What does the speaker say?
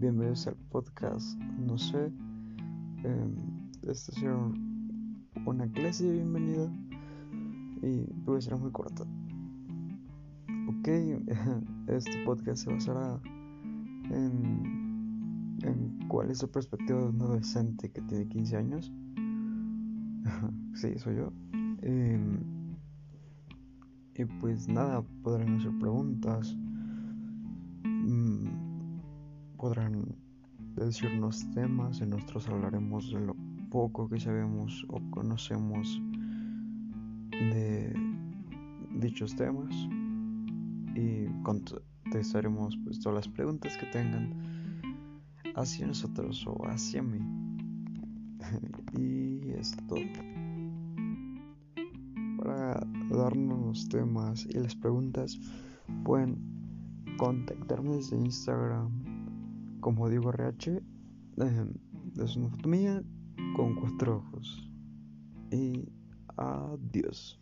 bienvenidos al podcast. No sé, eh, esta será una clase de bienvenida y puede ser muy corta. Ok, este podcast se basará en, en cuál es su perspectiva de un adolescente que tiene 15 años. sí, soy yo. Em, y pues nada, podrán hacer preguntas podrán decirnos temas, y nosotros hablaremos de lo poco que sabemos o conocemos de dichos temas y contestaremos pues todas las preguntas que tengan hacia nosotros o hacia mí. y es todo. Para darnos temas y las preguntas pueden contactarme desde Instagram como digo RH, eh, es una con cuatro ojos. Y adiós.